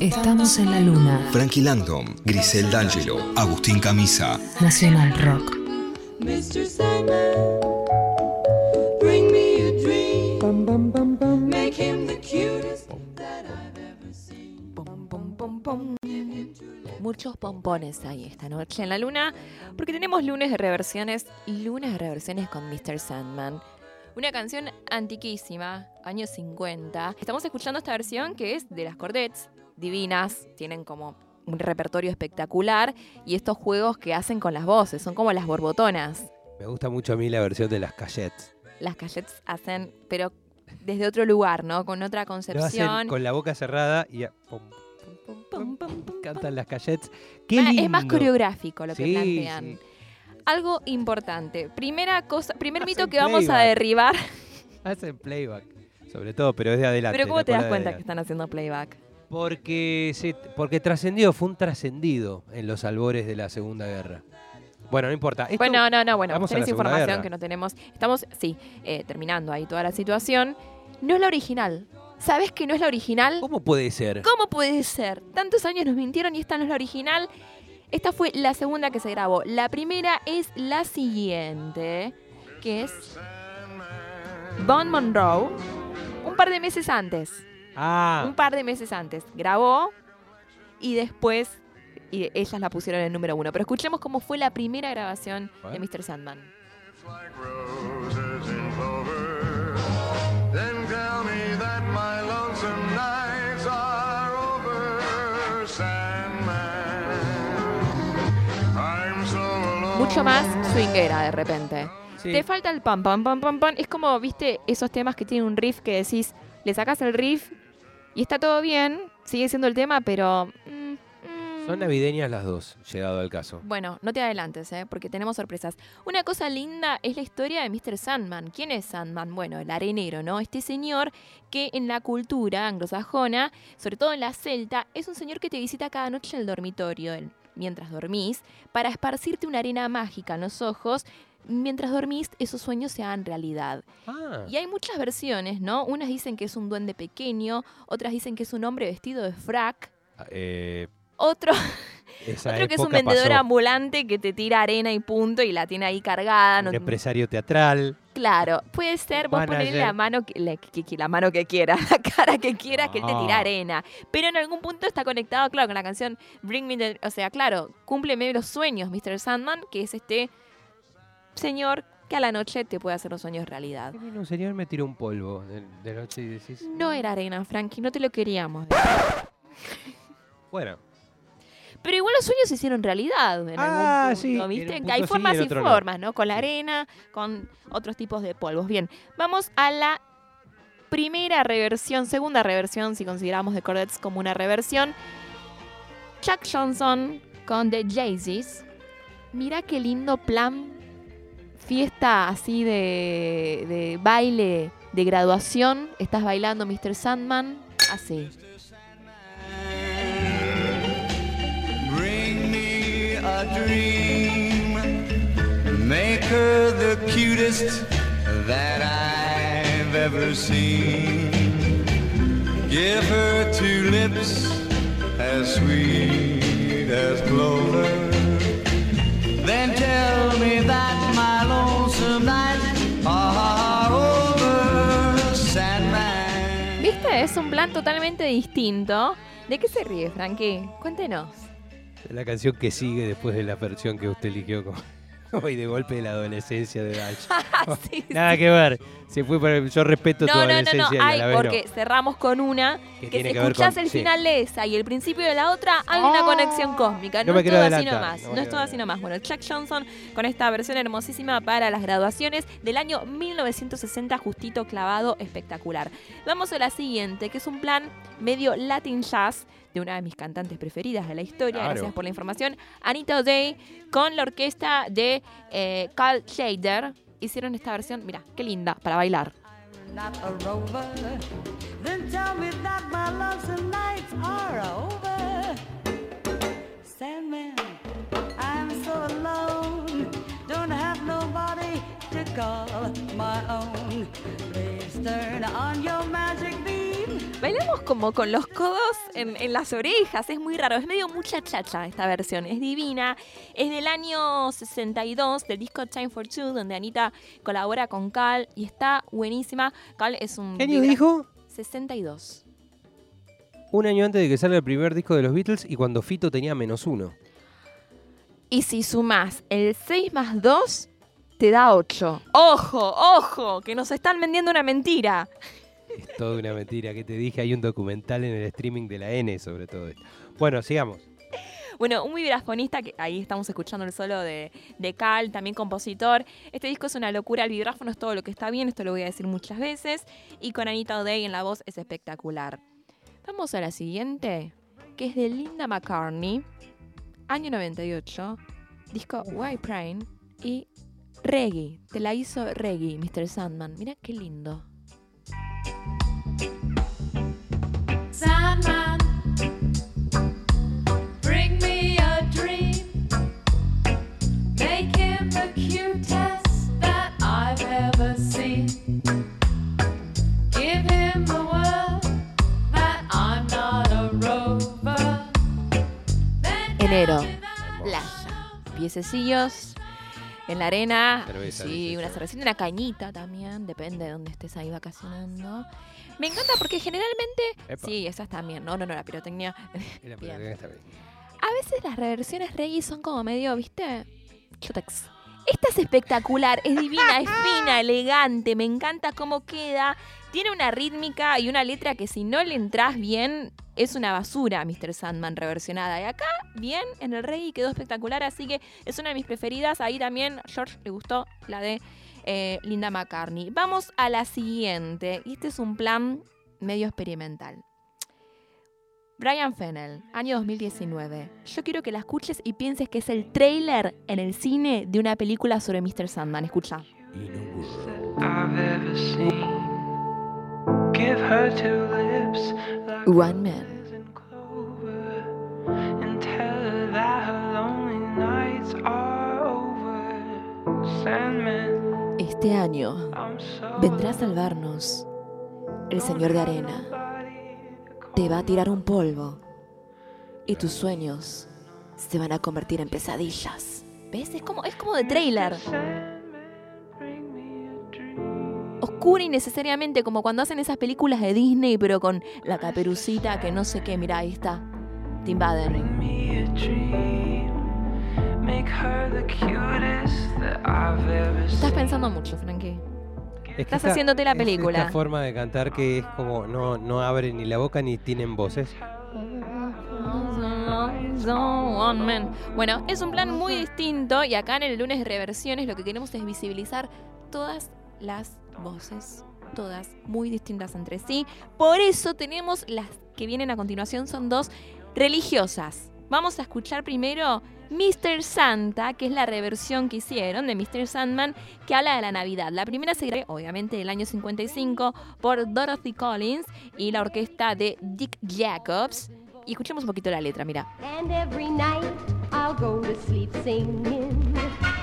Estamos en la luna. Frankie Langdon, Grisel D'Angelo, Agustín Camisa. Nacional Rock. Mr. Sandman, bring me a dream. Make him the cutest that I've ever seen. Pom, pom, pom, pom. Muchos pompones ahí esta noche en la luna, porque tenemos lunes de reversiones, lunes de reversiones con Mr. Sandman. Una canción antiquísima, años 50. Estamos escuchando esta versión que es de las Cordets, divinas, tienen como un repertorio espectacular y estos juegos que hacen con las voces, son como las borbotonas. Me gusta mucho a mí la versión de las Cayets. Las Cayets hacen, pero desde otro lugar, ¿no? Con otra Lo concepción. hacen con la boca cerrada y pum, Pum, pum, pum, pum, cantan las Cayets. ¡Qué Ah, lindo! Es más coreográfico lo que Sí, plantean. sí. Algo importante. Primera cosa, primer Hacen mito que vamos a derribar. Hacen playback. Sobre todo, pero es de adelante. Pero ¿cómo te das cuenta que están haciendo playback? Porque, se, porque trascendió, fue un trascendido en los albores de la Segunda Guerra. Bueno, no importa. Esto- Bueno, no, no, bueno, vamos a tenés información Guerra. que no tenemos. Estamos, sí, eh, terminando ahí toda la situación. No es la original. ¿Sabes que no es la original? ¿Cómo puede ser? ¿Cómo puede ser? Tantos años nos mintieron y esta no es la original. Esta fue la segunda que se grabó. La primera es la siguiente, que es Bon Monroe, un par de meses antes. Ah, Un par de meses antes. Grabó y después y ellas la pusieron en el número uno. Pero escuchemos cómo fue la primera grabación de. Mr. Sandman. Mucho más swinguera de repente. sí. Te falta el pam, pam, pam, pam, pam. Es como, viste, esos temas que tienen un riff que decís, le sacas el riff y está todo bien, sigue siendo el tema, pero... mm, mm. Son navideñas las dos, llegado al caso. Bueno, no te adelantes, ¿eh? porque tenemos sorpresas. Una cosa linda es la historia de Mr. Sandman. ¿Quién es Sandman? Bueno, el arenero, ¿no? Este señor que en la cultura anglosajona, sobre todo en la celta, es un señor que te visita cada noche en el dormitorio, el- mientras dormís, para esparcirte una arena mágica en los ojos. Mientras dormís, esos sueños se hagan realidad. Ah, Y hay muchas versiones, ¿no? Unas dicen que es un duende pequeño, otras dicen que es un hombre vestido de frac, eh, otro otro que es un vendedor pasó. ambulante que te tira arena y punto y la tiene ahí cargada. Un no- empresario teatral. claro, puede ser vos ponerle la mano que, la, que- que- la mano que quiera, la cara que quiera que él te tira Ah. arena. Pero en algún punto está conectado, claro, con la canción Bring Me the... O sea, claro, cúmpleme los sueños, Mr. Sandman, que es este señor que a la noche te puede hacer los sueños realidad. Un señor me tiró un polvo de, de noche y decís. No era arena, Frankie, no te lo queríamos. Bueno, Pero igual los sueños se hicieron realidad en Ah, algún sí, punto, ¿viste? hay sí, formas y no. formas, ¿no? Con la arena, con otros tipos de polvos. Bien, vamos a la primera reversión, segunda reversión, si consideramos The Cordettes como una reversión. Chuck Johnson con The Jay-Z's. Mira qué lindo plan. Fiesta así de, de baile de graduación. Estás bailando Mr. Sandman. Así. Dream. Make her the cutest that I've ever seen. Give her two lips as sweet as clover. Then tell me that my lonesome nights are over, Sandman. ¿Viste? Es un plan totalmente distinto. ¿De qué se ríe, Frankie? Cuéntenos. La canción que sigue después de la versión que usted eligió como hoy de golpe de la adolescencia de Dash. Sí, Nada sí. que ver. Se fue por- yo respeto tu No, no, no, no. adolescencia la vez no. porque cerramos con una Que que, si escuchás con- el sí. final de esa y el principio de la otra, hay una Oh. conexión cósmica. No No, me es todo así nomás. no No, es todo así nomás. Bueno, Chuck Johnson con esta versión hermosísima para las graduaciones del año 1960, justito clavado, espectacular. Vamos a la siguiente, que es un plan medio Latin jazz de una de mis cantantes preferidas de la historia. Claro. Gracias por la información. Anita O'Day con la orquesta de eh, Carl Shader. Hicieron esta versión, mira, qué linda, para bailar. not a rover. Then tell me that my lonesome nights are over. Sandman, I'm so alone. Don't have nobody to call my own. Please turn on your beam. Bailamos como con los codos en, en las orejas, es muy raro, es medio mucha chacha esta versión, es divina. Es del año 62, del disco Time for Two, donde Anita colabora con Cal y está buenísima. Cal es un... ¿Qué año dijo? 62. Un año antes de que salga el primer disco de los Beatles y cuando Fito tenía menos uno. Y si sumas el 6 más 2, te da 8. ¡Ojo, ojo! Que nos están vendiendo una mentira. Es toda una mentira que te dije. Hay un documental en el streaming de la N sobre todo esto. Bueno, sigamos. Bueno, un vibrafonista, que ahí estamos escuchando el solo de, de Cal, también compositor. Este disco es una locura, el vibráfono es todo lo que está bien, esto lo voy a decir muchas veces. Y con Anita O'Day en la voz es espectacular. Vamos a la siguiente, que es de Linda McCartney, año 98, disco White Prime y Reggae. Te la hizo Reggae, Mr. Sandman. Mira qué lindo. Playa. Piececillos en la arena. Cerveza, sí, una cervecita, una cañita también. Depende de dónde estés ahí vacacionando. Me encanta porque generalmente. Epa. Sí, esas también. No, no, no, la pirotecnia. Y la pirotecnia está bien. A veces las reversiones reggae son como medio, ¿viste? Chotex. Esta es espectacular, es divina, es fina, elegante, me encanta cómo queda. Tiene una rítmica y una letra que si no le entras bien es una basura, Mr. Sandman reversionada. Y acá, bien, en el reggae quedó espectacular, así que es una de mis preferidas. Ahí también George le gustó la de eh, Linda McCartney. Vamos a la siguiente, este es un plan medio experimental. Brian Fennell, año 2019. Yo quiero que la escuches y pienses que es el trailer en el cine de una película sobre Mr. Sandman. Escucha. One Man. Este año vendrá a salvarnos el Señor de Arena. Te va a tirar un polvo y tus sueños se van a convertir en pesadillas. ¿Ves? Es como, es como de trailer. Oscura innecesariamente, como cuando hacen esas películas de Disney, pero con la caperucita que no sé qué. Mira, ahí está. Te invaden. Bring me a dream. Make her the cutest that I've ever Estás pensando mucho, Frankie. Es que Estás esta- haciéndote la es película. Esta forma de cantar que es como no, no abren ni la boca ni tienen voces. Bueno, es un plan muy distinto y acá en el lunes de reversiones lo que queremos es visibilizar todas las voces, todas muy distintas entre sí. Por eso tenemos las que vienen a continuación, son dos religiosas. Vamos a escuchar primero Mr. Santa, que es la reversión que hicieron de Mr. Sandman, que habla de la Navidad. La primera se grabó, obviamente, del año 55 por Dorothy Collins y la orquesta de Dick Jacobs. Y escuchemos un poquito la letra, mira. And every night I'll go to sleep singing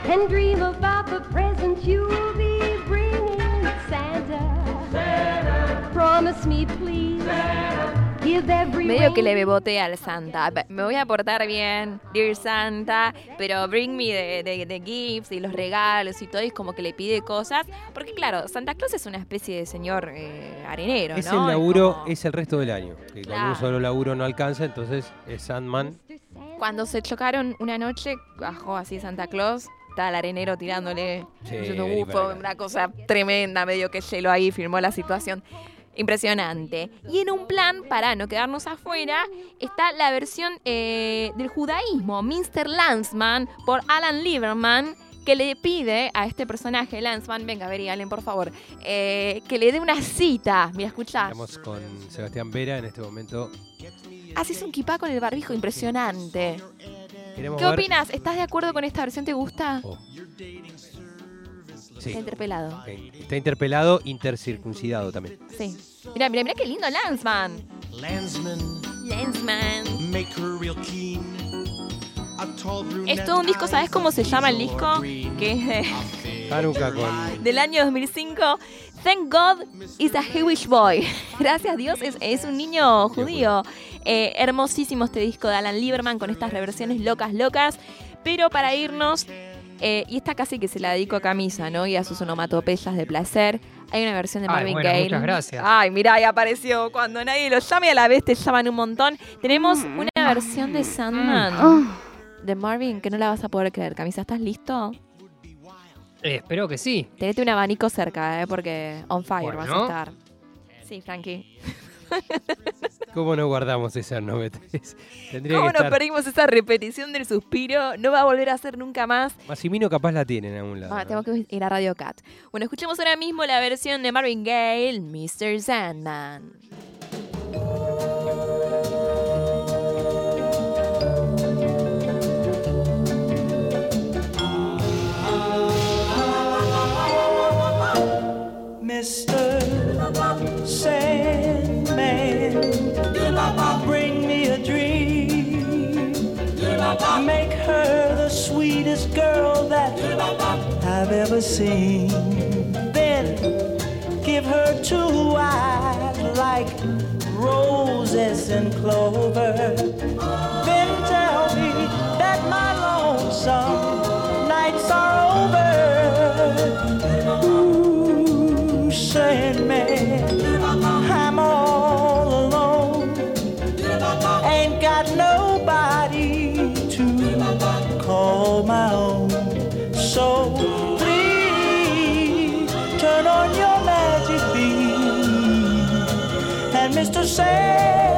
and dream about the presents you'll be bringing. Santa, promise me please, Medio que le bebotea al Santa. Me voy a portar bien, dear Santa, pero bring me the gifts y los regalos y todo. Y es como que le pide cosas. Porque claro, Santa Claus es una especie de señor eh, arenero, Es ¿no? el laburo, como- es el resto del año. Que con Claro. un solo laburo no alcanza, entonces es Sandman. Cuando se chocaron una noche, bajó así Santa Claus. Estaba el arenero tirándole Sí, diciendo, vení "Uh, para fue acá". una cosa tremenda, medio que hielo ahí, filmó la situación. Impresionante. Y en un plan, para no quedarnos afuera, está la versión eh, del judaísmo, Mr. Lanzman, por Alan Lieberman, que le pide a este personaje, Lanzman, venga, vení, Allen, por favor, eh, que le dé una cita. Mira, escuchá. Estamos con Sebastián Vera en este momento. Haces un kipá con el barbijo impresionante. Queremos ¿Qué ver- opinas? ¿Estás de acuerdo con esta versión? ¿Te gusta? Oh. Sí, Está interpelado. está interpelado, intercircuncidado también. Sí. Mira, mira, mira qué lindo Lanzman. Landsman, Lanzman. make her real keen. A Es todo un disco, ¿sabes cómo se llama el disco? Que es de- Haruka con. del año 2005. Thank God is a Jewish boy. Gracias Dios, es, es un niño judío. Eh, hermosísimo este disco de Alan Lieberman con estas reversiones locas, locas. Pero para irnos, eh, y esta casi que se la dedico a Camisa, ¿no? Y a sus onomatopeyas de placer. Hay una versión de Ay, Marvin bueno, Gaye. muchas gracias. Ay, mirá, ahí apareció. Cuando nadie lo llame a la vez te llaman un montón. Tenemos Mm. una versión de Sandman de Marvin que no la vas a poder creer. Camisa, ¿estás listo? Eh, espero que sí. Tenete un abanico cerca, ¿eh? Porque on fire vas a Bueno. estar. Sí, Frankie. ¿Cómo no guardamos esas 93? Tendría ¿Cómo que nos estar. perdimos esa repetición del suspiro? No va a volver a hacer nunca más. Massimino capaz la tiene en algún lado. Ah, ¿no? tengo que ir a Radio Cat. Bueno, escuchemos ahora mismo la versión de Marvin Gaye, Mr. Sandman. Seen. Then give her two eyes like roses and clover. And Mr.